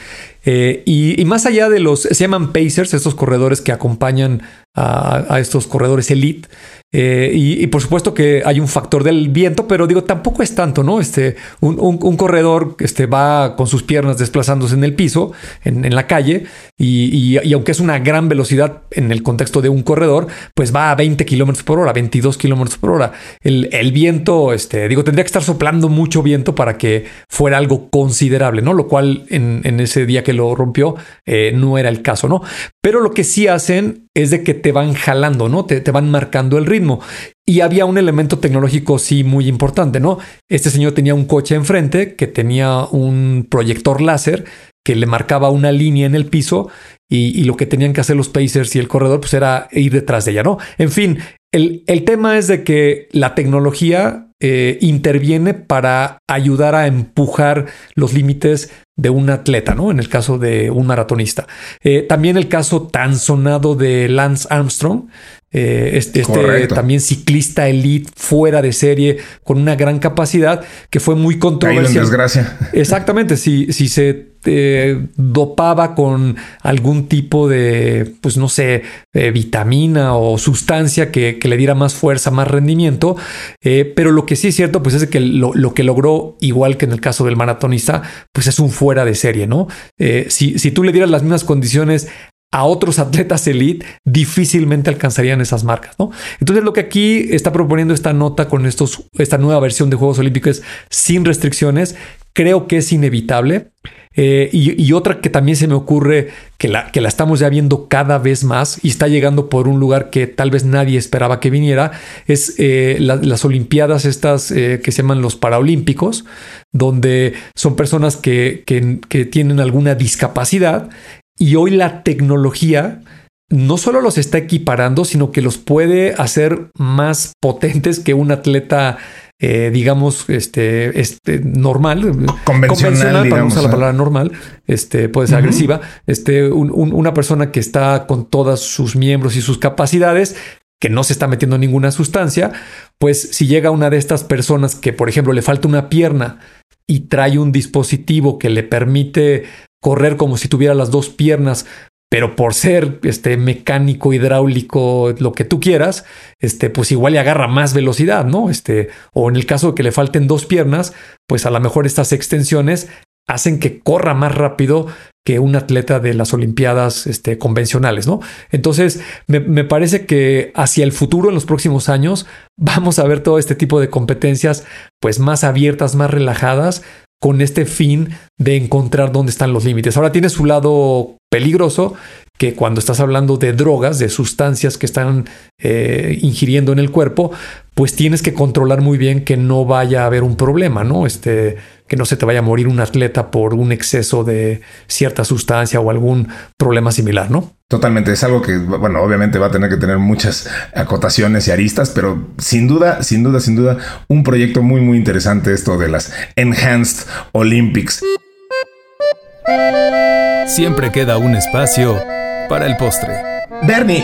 Eh, y, más allá de los, se llaman Pacers, estos corredores que acompañan a, estos corredores elite. Eh, y, por supuesto que hay un factor del viento, pero digo, tampoco es tanto, ¿no? Este, un, corredor este, va con sus piernas desplazándose en el piso, en, la calle, y, aunque es una gran velocidad en el contexto de un corredor, pues va a 20 kilómetros por hora, 22 kilómetros por hora. El, viento, este, digo, tendría que estar soplando mucho viento para que fuera algo considerable, ¿no? Lo cual en, ese día que lo rompió eh, no era el caso, ¿no? Pero lo que sí hacen es de que te van jalando, ¿no? Te, te, van marcando el ritmo. Y había un elemento tecnológico sí muy importante, ¿no? Este señor tenía un coche enfrente que tenía un proyector láser que le marcaba una línea en el piso y, lo que tenían que hacer los Pacers y el corredor pues era ir detrás de ella, ¿no? En fin, el, el tema es de que la tecnología eh, interviene para ayudar a empujar los límites de un atleta, ¿no? En el caso de un maratonista. Eh, también el caso tan sonado de Lance Armstrong, eh, este, este también ciclista elite fuera de serie con una gran capacidad que fue muy controversial. desgracia. Exactamente, si, si se eh, dopaba con algún tipo de, pues no sé, vitamina o sustancia que, le diera más fuerza, más rendimiento. pero lo que sí es cierto, pues es que lo, lo, que logró, igual que en el caso del maratonista, pues es un fuera de serie, ¿no? si, si tú le dieras las mismas condiciones a otros atletas elite difícilmente alcanzarían esas marcas, ¿no? Entonces lo que aquí está proponiendo esta nota con estos, esta nueva versión de Juegos Olímpicos sin restricciones, creo que es inevitable. Eh, y, otra que también se me ocurre que la, que la estamos ya viendo cada vez más y está llegando por un lugar que tal vez nadie esperaba que viniera, es eh, las Olimpiadas estas eh, que se llaman los Paraolímpicos, donde son personas que, que tienen alguna discapacidad y hoy la tecnología no solo los está equiparando, sino que los puede hacer más potentes que un atleta, eh, digamos, este, este normal, convencional, para no usar la palabra normal, este, puede ser agresiva, este, una persona que está con todos sus miembros y sus capacidades que no se está metiendo ninguna sustancia, pues si llega una de estas personas que, por ejemplo, le falta una pierna y trae un dispositivo que le permite correr como si tuviera las dos piernas, pero por ser este mecánico, hidráulico, lo que tú quieras, este, pues igual le agarra más velocidad, ¿no? Este, o en el caso de que le falten dos piernas, pues a lo mejor estas extensiones hacen que corra más rápido que un atleta de las Olimpiadas este, convencionales, ¿no? Entonces, me, me, parece que hacia el futuro, en los próximos años, vamos a ver todo este tipo de competencias, pues más abiertas, más relajadas, con este fin de encontrar dónde están los límites. Ahora tiene su lado peligroso, que cuando estás hablando de drogas, de sustancias que están eh, ingiriendo en el cuerpo, pues tienes que controlar muy bien que no vaya a haber un problema, ¿no? Este, que no se te vaya a morir un atleta por un exceso de cierta sustancia o algún problema similar, ¿no? Totalmente, es algo que, bueno, obviamente va a tener que tener muchas acotaciones y aristas, pero sin duda, sin duda, sin duda, un proyecto muy, muy interesante esto de las Enhanced Olympics. Siempre queda un espacio para el postre. Bernie,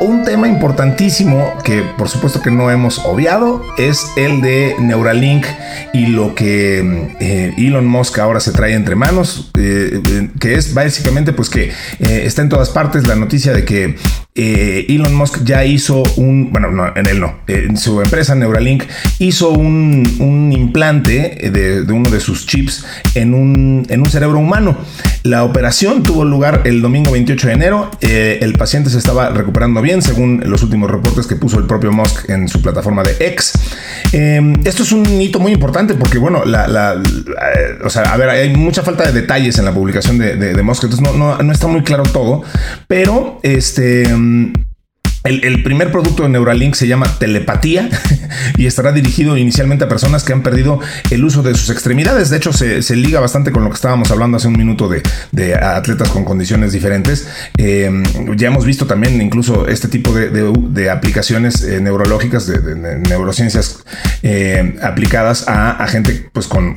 un tema importantísimo que por supuesto que no hemos obviado es el de Neuralink y lo que eh, Elon Musk ahora se trae entre manos, eh, eh, que es básicamente pues que está en todas partes la noticia de que Elon Musk ya hizo un, bueno, no, en él no, en su empresa Neuralink hizo un, implante de, uno de sus chips en un, en un cerebro humano. La operación tuvo lugar el domingo 28 de enero, el paciente se estaba recuperando bien, según los últimos reportes que puso el propio Musk en su plataforma de X. Esto es un hito muy importante porque, bueno, la, eh, o sea, a ver, hay mucha falta de detalles en la publicación de, de, Musk, entonces no, no, está muy claro todo, pero este... Um, el, primer producto de Neuralink se llama telepatía y estará dirigido inicialmente a personas que han perdido el uso de sus extremidades. De hecho, se, liga bastante con lo que estábamos hablando hace un minuto de, atletas con condiciones diferentes. Eh, ya hemos visto también incluso este tipo de, aplicaciones eh, neurológicas, de, neurociencias eh, aplicadas a, gente pues, con,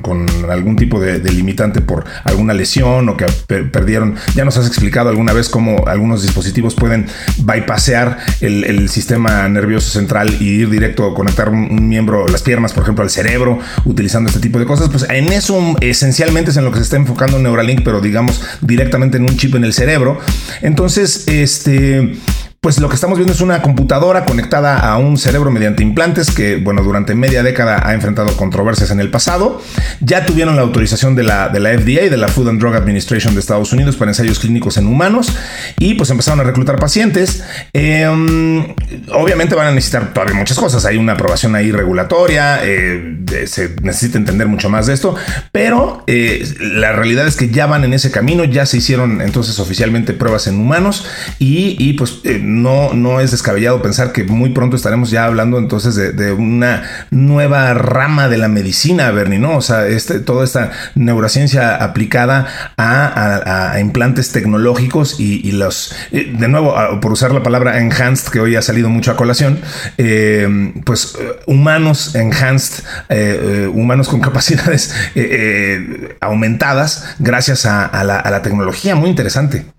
algún tipo de, limitante por alguna lesión o que perdieron. Ya nos has explicado alguna vez cómo algunos dispositivos pueden bypassear el, sistema nervioso central y ir directo a conectar un, miembro, las piernas, por ejemplo, al cerebro, utilizando este tipo de cosas, pues en eso esencialmente es en lo que se está enfocando Neuralink, pero digamos directamente en un chip en el cerebro. Entonces, este pues lo que estamos viendo es una computadora conectada a un cerebro mediante implantes que, bueno, durante media década ha enfrentado controversias en el pasado. Ya tuvieron la autorización de la, de la FDA, de la Food and Drug Administration de Estados Unidos para ensayos clínicos en humanos y pues empezaron a reclutar pacientes. Em, obviamente van a necesitar todavía muchas cosas. Hay una aprobación ahí regulatoria, eh, se necesita entender mucho más de esto, pero eh, la realidad es que ya van en ese camino, ya se hicieron entonces oficialmente pruebas en humanos y, y pues... Eh, no, no es descabellado pensar que muy pronto estaremos ya hablando entonces de, una nueva rama de la medicina, Bernie, ¿no? O sea, este, toda esta neurociencia aplicada a, implantes tecnológicos y, los, eh, de nuevo, por usar la palabra enhanced, que hoy ha salido mucho a colación, eh, pues humanos enhanced, eh, humanos con capacidades aumentadas gracias a la tecnología, muy interesante.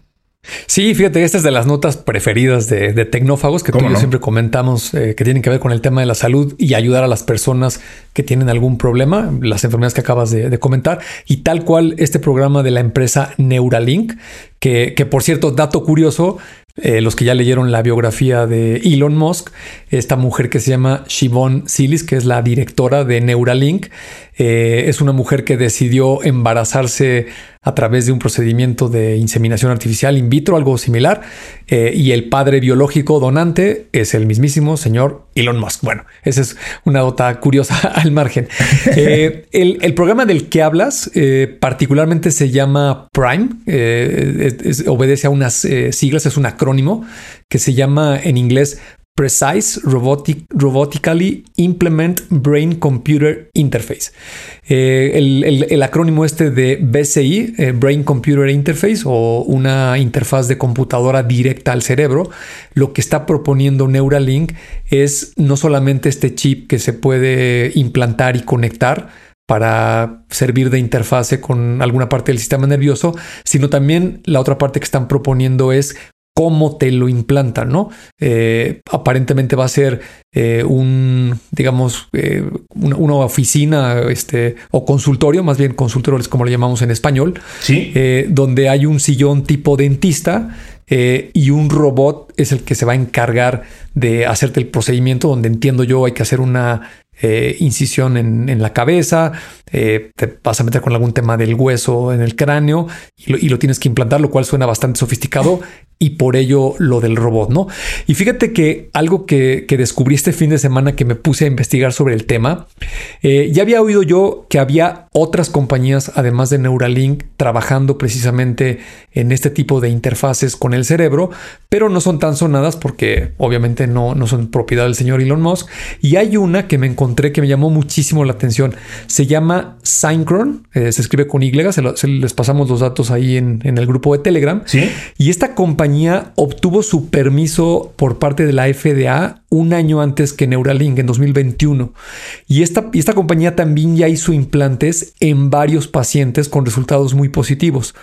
Sí, fíjate, esta es de las notas preferidas de, tecnófagos que todos siempre comentamos eh, que tienen que ver con el tema de la salud y ayudar a las personas que tienen algún problema, las enfermedades que acabas de, comentar, y tal cual este programa de la empresa Neuralink, que, que por cierto, dato curioso, eh, los que ya leyeron la biografía de Elon Musk, esta mujer que se llama Shivon Silis, que es la directora de Neuralink, eh, es una mujer que decidió embarazarse a través de un procedimiento de inseminación artificial in vitro, algo similar, eh, y el padre biológico donante es el mismísimo señor Elon Musk. Bueno, esa es una nota curiosa al margen. el, programa del que hablas particularmente se llama Prime, obedece a unas siglas, es una acrónimo que se llama en inglés Precise Robotic, Robotically Implement Brain Computer Interface. Eh, el, acrónimo este de BCI, eh, Brain Computer Interface, o una interfaz de computadora directa al cerebro, lo que está proponiendo Neuralink es no solamente este chip que se puede implantar y conectar, para servir de interfase con alguna parte del sistema nervioso, sino también la otra parte que están proponiendo es cómo te lo implantan, ¿no? Eh, aparentemente va a ser eh, un, digamos, eh, una, oficina este, o consultorio, más bien consultorio es como lo llamamos en español, ¿Sí? donde hay un sillón tipo dentista y un robot es el que se va a encargar de hacerte el procedimiento, donde entiendo yo hay que hacer una incisión en, la cabeza, te vas a meter con algún tema del hueso en el cráneo y lo, y lo, tienes que implantar, lo cual suena bastante sofisticado y por ello lo del robot, ¿no? Y fíjate que algo que, descubrí este fin de semana que me puse a investigar sobre el tema, eh, ya había oído yo que había otras compañías, además de Neuralink, trabajando precisamente en este tipo de interfaces con el cerebro, pero no son tan sonadas porque obviamente no, no son propiedad del señor Elon Musk. Y hay una que me encontré que me llamó muchísimo la atención. Se llama Synchron, eh, se escribe con Y, se, les pasamos los datos ahí en, en el grupo de Telegram. Sí. Y esta compañía obtuvo su permiso por parte de la FDA un año antes que Neuralink, en 2021. Y esta, y esta compañía también ya hizo implantes en varios pacientes con resultados muy positivos.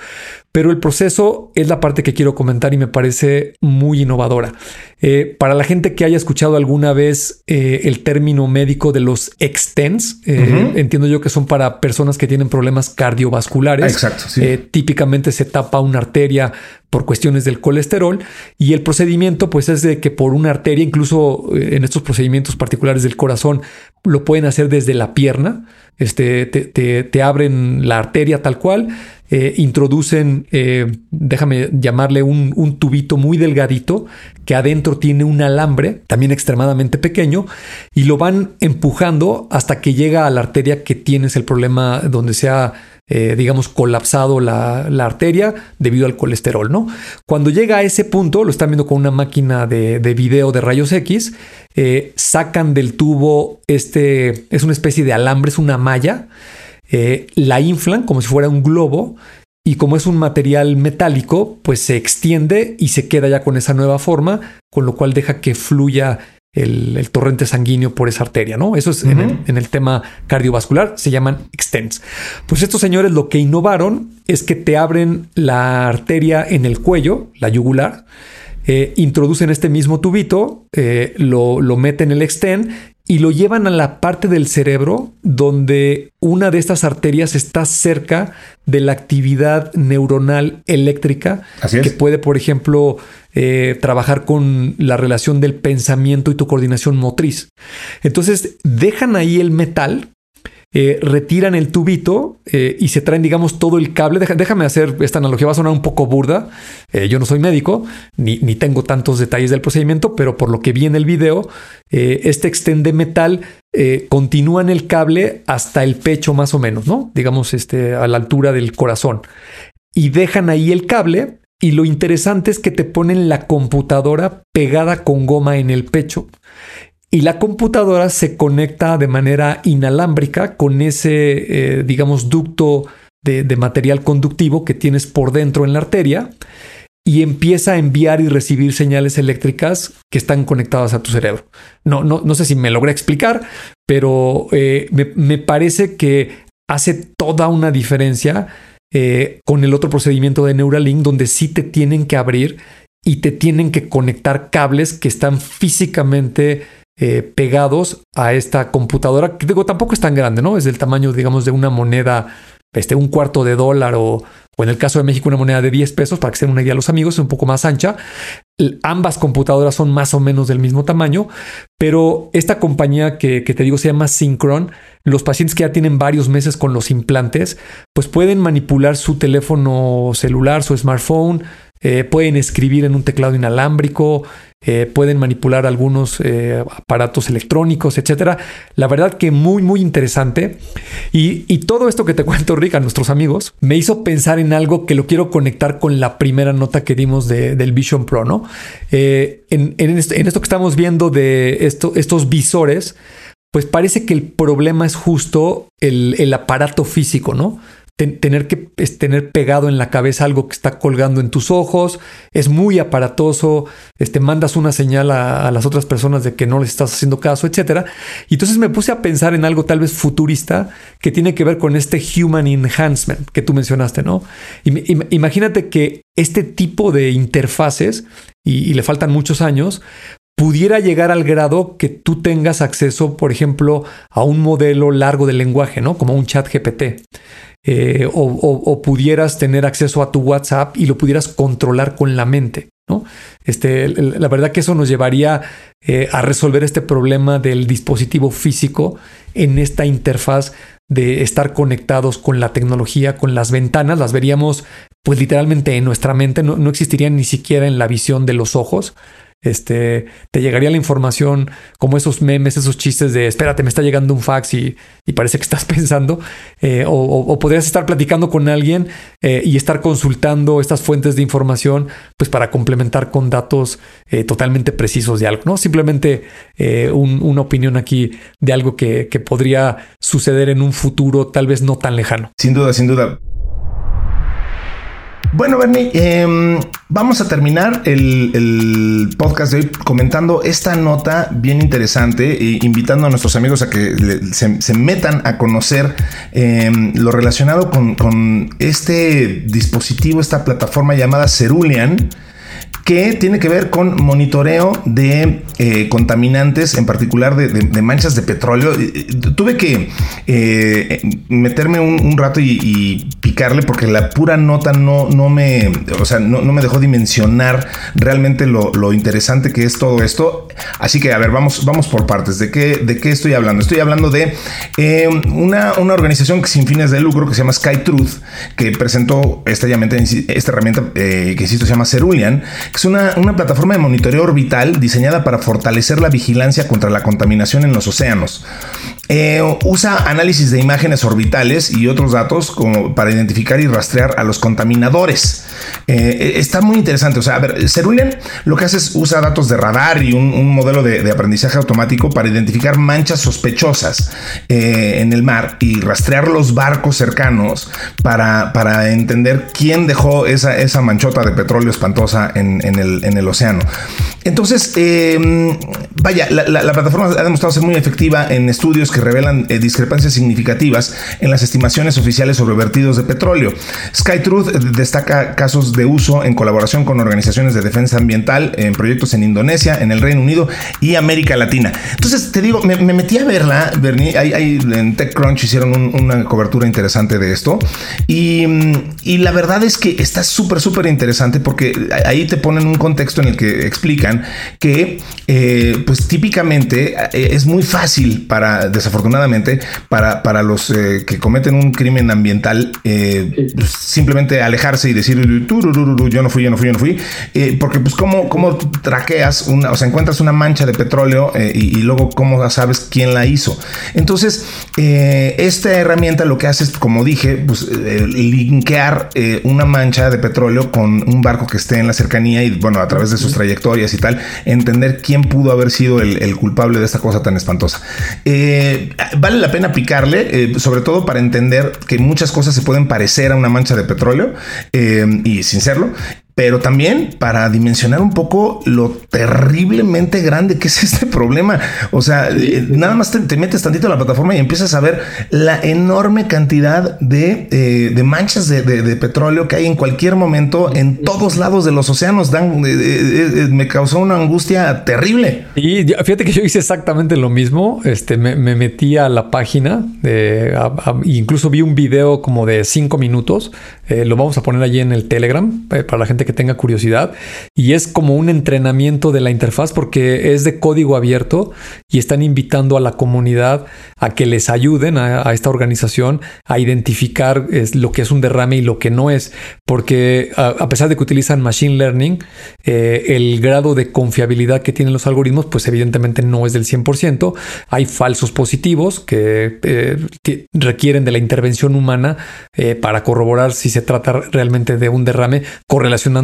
Pero el proceso es la parte que quiero comentar y me parece muy innovadora. Eh, para la gente que haya escuchado alguna vez eh, el término médico de los extens, eh, entiendo yo que son para personas que tienen problemas cardiovasculares. Exacto. típicamente se tapa una arteria por cuestiones del colesterol y el procedimiento pues es de que por una arteria, incluso en estos procedimientos particulares del corazón, lo pueden hacer desde la pierna, este, te abren la arteria tal cual, eh, introducen, eh, déjame llamarle un, un, tubito muy delgadito que adentro tiene un alambre también extremadamente pequeño y lo van empujando hasta que llega a la arteria que tienes el problema donde sea eh, digamos, colapsado la, la, arteria debido al colesterol, ¿no? Cuando llega a ese punto, lo están viendo con una máquina de, de video de rayos X, sacan del tubo este, es una especie de alambre, es una malla, eh, la inflan como si fuera un globo y como es un material metálico, pues se extiende y se queda ya con esa nueva forma, con lo cual deja que fluya el, torrente sanguíneo por esa arteria, ¿no? Eso es en, el, tema cardiovascular, se llaman extents. Pues estos señores lo que innovaron es que te abren la arteria en el cuello, la yugular, eh, introducen este mismo tubito, eh, lo, lo meten en el extend y lo llevan a la parte del cerebro donde una de estas arterias está cerca de la actividad neuronal eléctrica que puede, por ejemplo, eh, trabajar con la relación del pensamiento y tu coordinación motriz. Entonces dejan ahí el metal eh, retiran el tubito eh, y se traen, digamos, todo el cable. déjame hacer esta analogía, va a sonar un poco burda. Yo no soy médico, ni, ni, tengo tantos detalles del procedimiento, pero por lo que vi en el video, este extende metal continúa en el cable hasta el pecho más o menos, ¿no? Digamos, este, a la altura del corazón. Y dejan ahí el cable y lo interesante es que te ponen la computadora pegada con goma en el pecho y la computadora se conecta de manera inalámbrica con ese, eh, digamos, ducto de, material conductivo que tienes por dentro en la arteria y empieza a enviar y recibir señales eléctricas que están conectadas a tu cerebro. No, no, no sé si me logré explicar, pero eh, me, parece que hace toda una diferencia eh, con el otro procedimiento de Neuralink, donde sí te tienen que abrir y te tienen que conectar cables que están físicamente eh, pegados a esta computadora, que digo, tampoco es tan grande, ¿no? Es del tamaño, digamos, de una moneda, este, un cuarto de dólar o, o en el caso de México una moneda de 10 pesos, para que se den una idea a los amigos, es un poco más ancha. Ambas computadoras son más o menos del mismo tamaño, pero esta compañía que, te digo se llama Synchron, los pacientes que ya tienen varios meses con los implantes, pues pueden manipular su teléfono celular, su smartphone, eh, pueden escribir en un teclado inalámbrico, eh, pueden manipular algunos eh, aparatos electrónicos, etcétera. La verdad que muy, muy interesante. Y, todo esto que te cuento, Rick, a nuestros amigos, me hizo pensar en algo que lo quiero conectar con la primera nota que dimos del Vision Pro, ¿no? En, esto, que estamos viendo de estos visores, pues parece que el problema es justo el, el aparato físico, ¿no? Tener que tener pegado en la cabeza algo que está colgando en tus ojos, es muy aparatoso, este, mandas una señal a, las otras personas de que no les estás haciendo caso, etcétera. Y entonces me puse a pensar en algo tal vez futurista que tiene que ver con este human enhancement que tú mencionaste, ¿no? imagínate que este tipo de interfaces, y le faltan muchos años, pudiera llegar al grado que tú tengas acceso, por ejemplo, a un modelo largo de lenguaje, ¿no? Como un chat GPT. Eh, o, pudieras tener acceso a tu WhatsApp y lo pudieras controlar con la mente. ¿no? Este, la verdad que eso nos llevaría eh, a resolver este problema del dispositivo físico en esta interfaz de estar conectados con la tecnología, con las ventanas, las veríamos pues literalmente en nuestra mente, no, no existirían ni siquiera en la visión de los ojos, este, te llegaría la información como esos memes, esos chistes de espérate, me está llegando un fax y, parece que estás pensando, eh, o, podrías estar platicando con alguien eh, y estar consultando estas fuentes de información, pues para complementar con datos eh, totalmente precisos de algo, ¿no? Simplemente una opinión aquí de algo que, que podría suceder en un futuro tal vez no tan lejano. Sin duda, sin duda. Bueno, Bernie, em, vamos a terminar el, podcast de hoy comentando esta nota bien interesante e invitando a nuestros amigos a que se, metan a conocer em, lo relacionado con, con, este dispositivo, esta plataforma llamada Cerulean que tiene que ver con monitoreo de eh, contaminantes, en particular de, manchas de petróleo. Tuve que eh, meterme un, rato y, picarle porque la pura nota no, no me, o sea, no, me dejó dimensionar realmente lo, interesante que es todo esto. Así que, a ver, vamos, vamos por partes. ¿De qué, de qué estoy hablando? Estoy hablando de eh, una, una, organización sin fines de lucro que se llama Sky Truth, que presentó esta, esta herramienta que insisto se llama Cerulean, es una, plataforma de monitoreo orbital diseñada para fortalecer la vigilancia contra la contaminación en los océanos. Eh, usa análisis de imágenes orbitales y otros datos como para identificar y rastrear a los contaminadores. Eh, está muy interesante. O sea, a ver, Cerulean lo que hace es usa datos de radar y un, modelo de, aprendizaje automático para identificar manchas sospechosas eh, en el mar y rastrear los barcos cercanos para, para entender quién dejó esa, esa manchota de petróleo espantosa en, en, el, océano. Entonces, em, vaya, la, plataforma ha demostrado ser muy efectiva en estudios revelan eh, discrepancias significativas en las estimaciones oficiales sobre vertidos de petróleo. SkyTruth destaca casos de uso en colaboración con organizaciones de defensa ambiental en proyectos en Indonesia, en el Reino Unido y América Latina. Entonces, te digo, me, metí a verla, Bernie, ahí, en TechCrunch hicieron una cobertura interesante de esto y, la verdad es que está súper, súper interesante porque ahí te ponen un contexto en el que explican que, eh, pues típicamente eh, es muy fácil para, desafortunadamente, para, para los eh, que cometen un crimen ambiental, pues, simplemente alejarse y decir, yo no fui, yo no fui, yo no fui, porque pues cómo, cómo traqueas, una, o sea, encuentras una mancha de petróleo y, luego cómo sabes quién la hizo. Entonces, esta herramienta lo que hace es, como dije, pues linkear una mancha de petróleo con un barco que esté en la cercanía y bueno, a través de sus trayectorias y tal, entender quién pudo haber sido el, culpable de esta cosa tan espantosa. Eh, vale la pena picarle, eh, sobre todo para entender que muchas cosas se pueden parecer a una mancha de petróleo eh, y sin serlo pero también para dimensionar un poco lo terriblemente grande que es este problema. O sea, eh, nada más te, metes tantito a la plataforma y empiezas a ver la enorme cantidad de, eh, manchas de, petróleo que hay en cualquier momento en todos lados de los océanos. Dan, eh, me causó una angustia terrible. Y fíjate que yo hice exactamente lo mismo. Este, me, metí a la página, de, incluso vi un video como de cinco minutos. lo vamos a poner allí en el Telegram para la gente que tenga curiosidad. Y es como un entrenamiento de la interfaz porque es de código abierto y están invitando a la comunidad a que les ayuden a, esta organización a identificar lo que es un derrame y lo que no es. Porque a, pesar de que utilizan Machine Learning, eh, el grado de confiabilidad que tienen los algoritmos, pues evidentemente no es del 100%. Hay falsos positivos que eh, requieren de la intervención humana eh, para corroborar si se trata realmente de un derrame correlacionado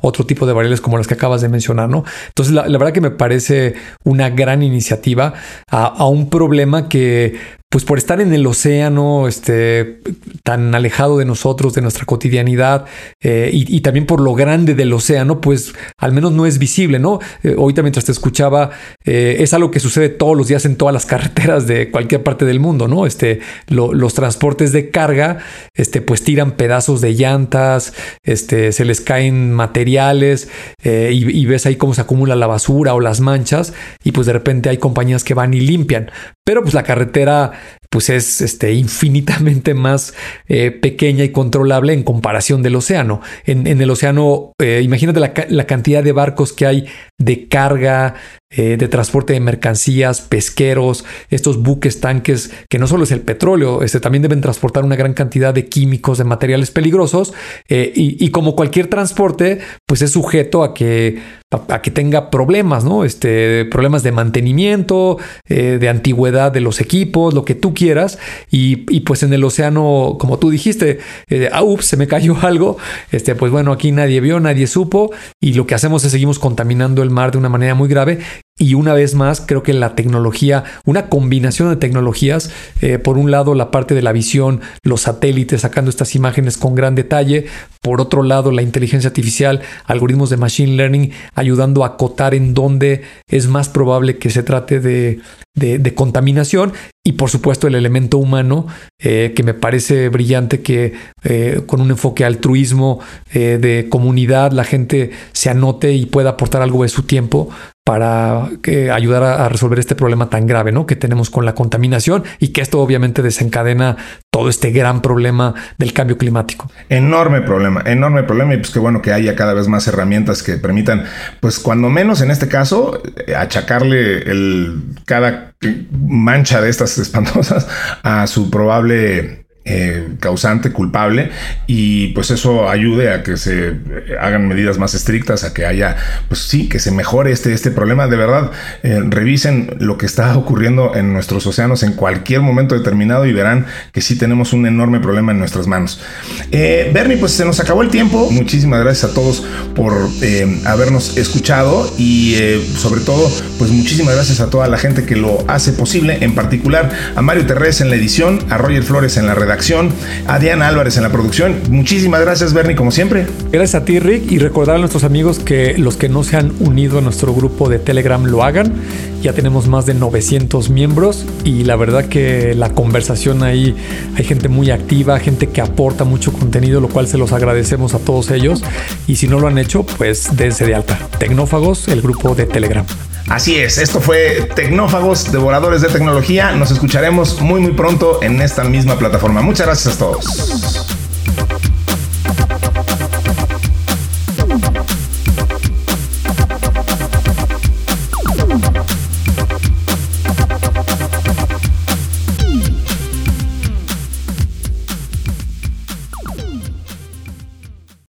otro tipo de variables como las que acabas de mencionar, ¿no? Entonces, la, verdad que me parece una gran iniciativa a, un problema que pues por estar en el océano, este, tan alejado de nosotros, de nuestra cotidianidad, eh, y, también por lo grande del océano, pues al menos no es visible, ¿no? Eh, ahorita mientras te escuchaba, eh, es algo que sucede todos los días en todas las carreteras de cualquier parte del mundo, ¿no? Este, los transportes de carga, este, pues tiran pedazos de llantas, este, se les caen materiales, y, y ves ahí cómo se acumula la basura o las manchas, y pues de repente hay compañías que van y limpian, pero pues la carretera pues es este, infinitamente más eh, pequeña y controlable en comparación del océano. En, el océano, eh, imagínate la, cantidad de barcos que hay de carga, eh, de transporte de mercancías, pesqueros, estos buques, tanques, que no solo es el petróleo, este, también deben transportar una gran cantidad de químicos, de materiales peligrosos, y, y, como cualquier transporte, pues es sujeto a que, a, que tenga problemas, ¿no? Este, problemas de mantenimiento, de antigüedad de los equipos, lo que tú quieras. Y, pues en el océano, como tú dijiste, eh, ups, se me cayó algo. Este, pues bueno, aquí nadie vio, nadie supo. Y lo que hacemos es seguimos contaminando el mar de una manera muy grave. Y una vez más, creo que la tecnología, una combinación de tecnologías, eh, por un lado la parte de la visión, los satélites sacando estas imágenes con gran detalle, por otro lado la inteligencia artificial, algoritmos de machine learning, ayudando a acotar en dónde es más probable que se trate de, de, contaminación y por supuesto el elemento humano eh, que me parece brillante que eh, con un enfoque altruismo de comunidad la gente se anote y pueda aportar algo de su tiempo para ayudar a, resolver este problema tan grave ¿no? que tenemos con la contaminación y que esto obviamente desencadena todo este gran problema del cambio climático. Enorme problema, enorme problema y pues qué bueno que haya cada vez más herramientas que permitan, pues cuando menos en este caso, achacarle el, cada mancha de estas espantosas a su probable eh, causante, culpable, y pues eso ayude a que se hagan medidas más estrictas, a que haya, pues sí, que se mejore este, este problema. De verdad, eh, revisen lo que está ocurriendo en nuestros océanos en cualquier momento determinado y verán que sí tenemos un enorme problema en nuestras manos. Eh, Bernie, pues se nos acabó el tiempo. Muchísimas gracias a todos por habernos escuchado y sobre todo, pues muchísimas gracias a toda la gente que lo hace posible, en particular a Mario Terrés en la edición, a Roger Flores en la redacción a Diana Álvarez en la producción. Muchísimas gracias, Bernie, como siempre. Gracias a ti, Rick, y recordar a nuestros amigos que los que no se han unido a nuestro grupo de Telegram lo hagan. Ya tenemos más de 900 miembros y la verdad que la conversación ahí hay gente muy activa, gente que aporta mucho contenido, lo cual se los agradecemos a todos ellos. Y si no lo han hecho, pues dense de alta. Tecnófagos, el grupo de Telegram. Así es, esto fue Tecnófagos, Devoradores de Tecnología. Nos escucharemos muy muy pronto en esta misma plataforma. Muchas gracias a todos.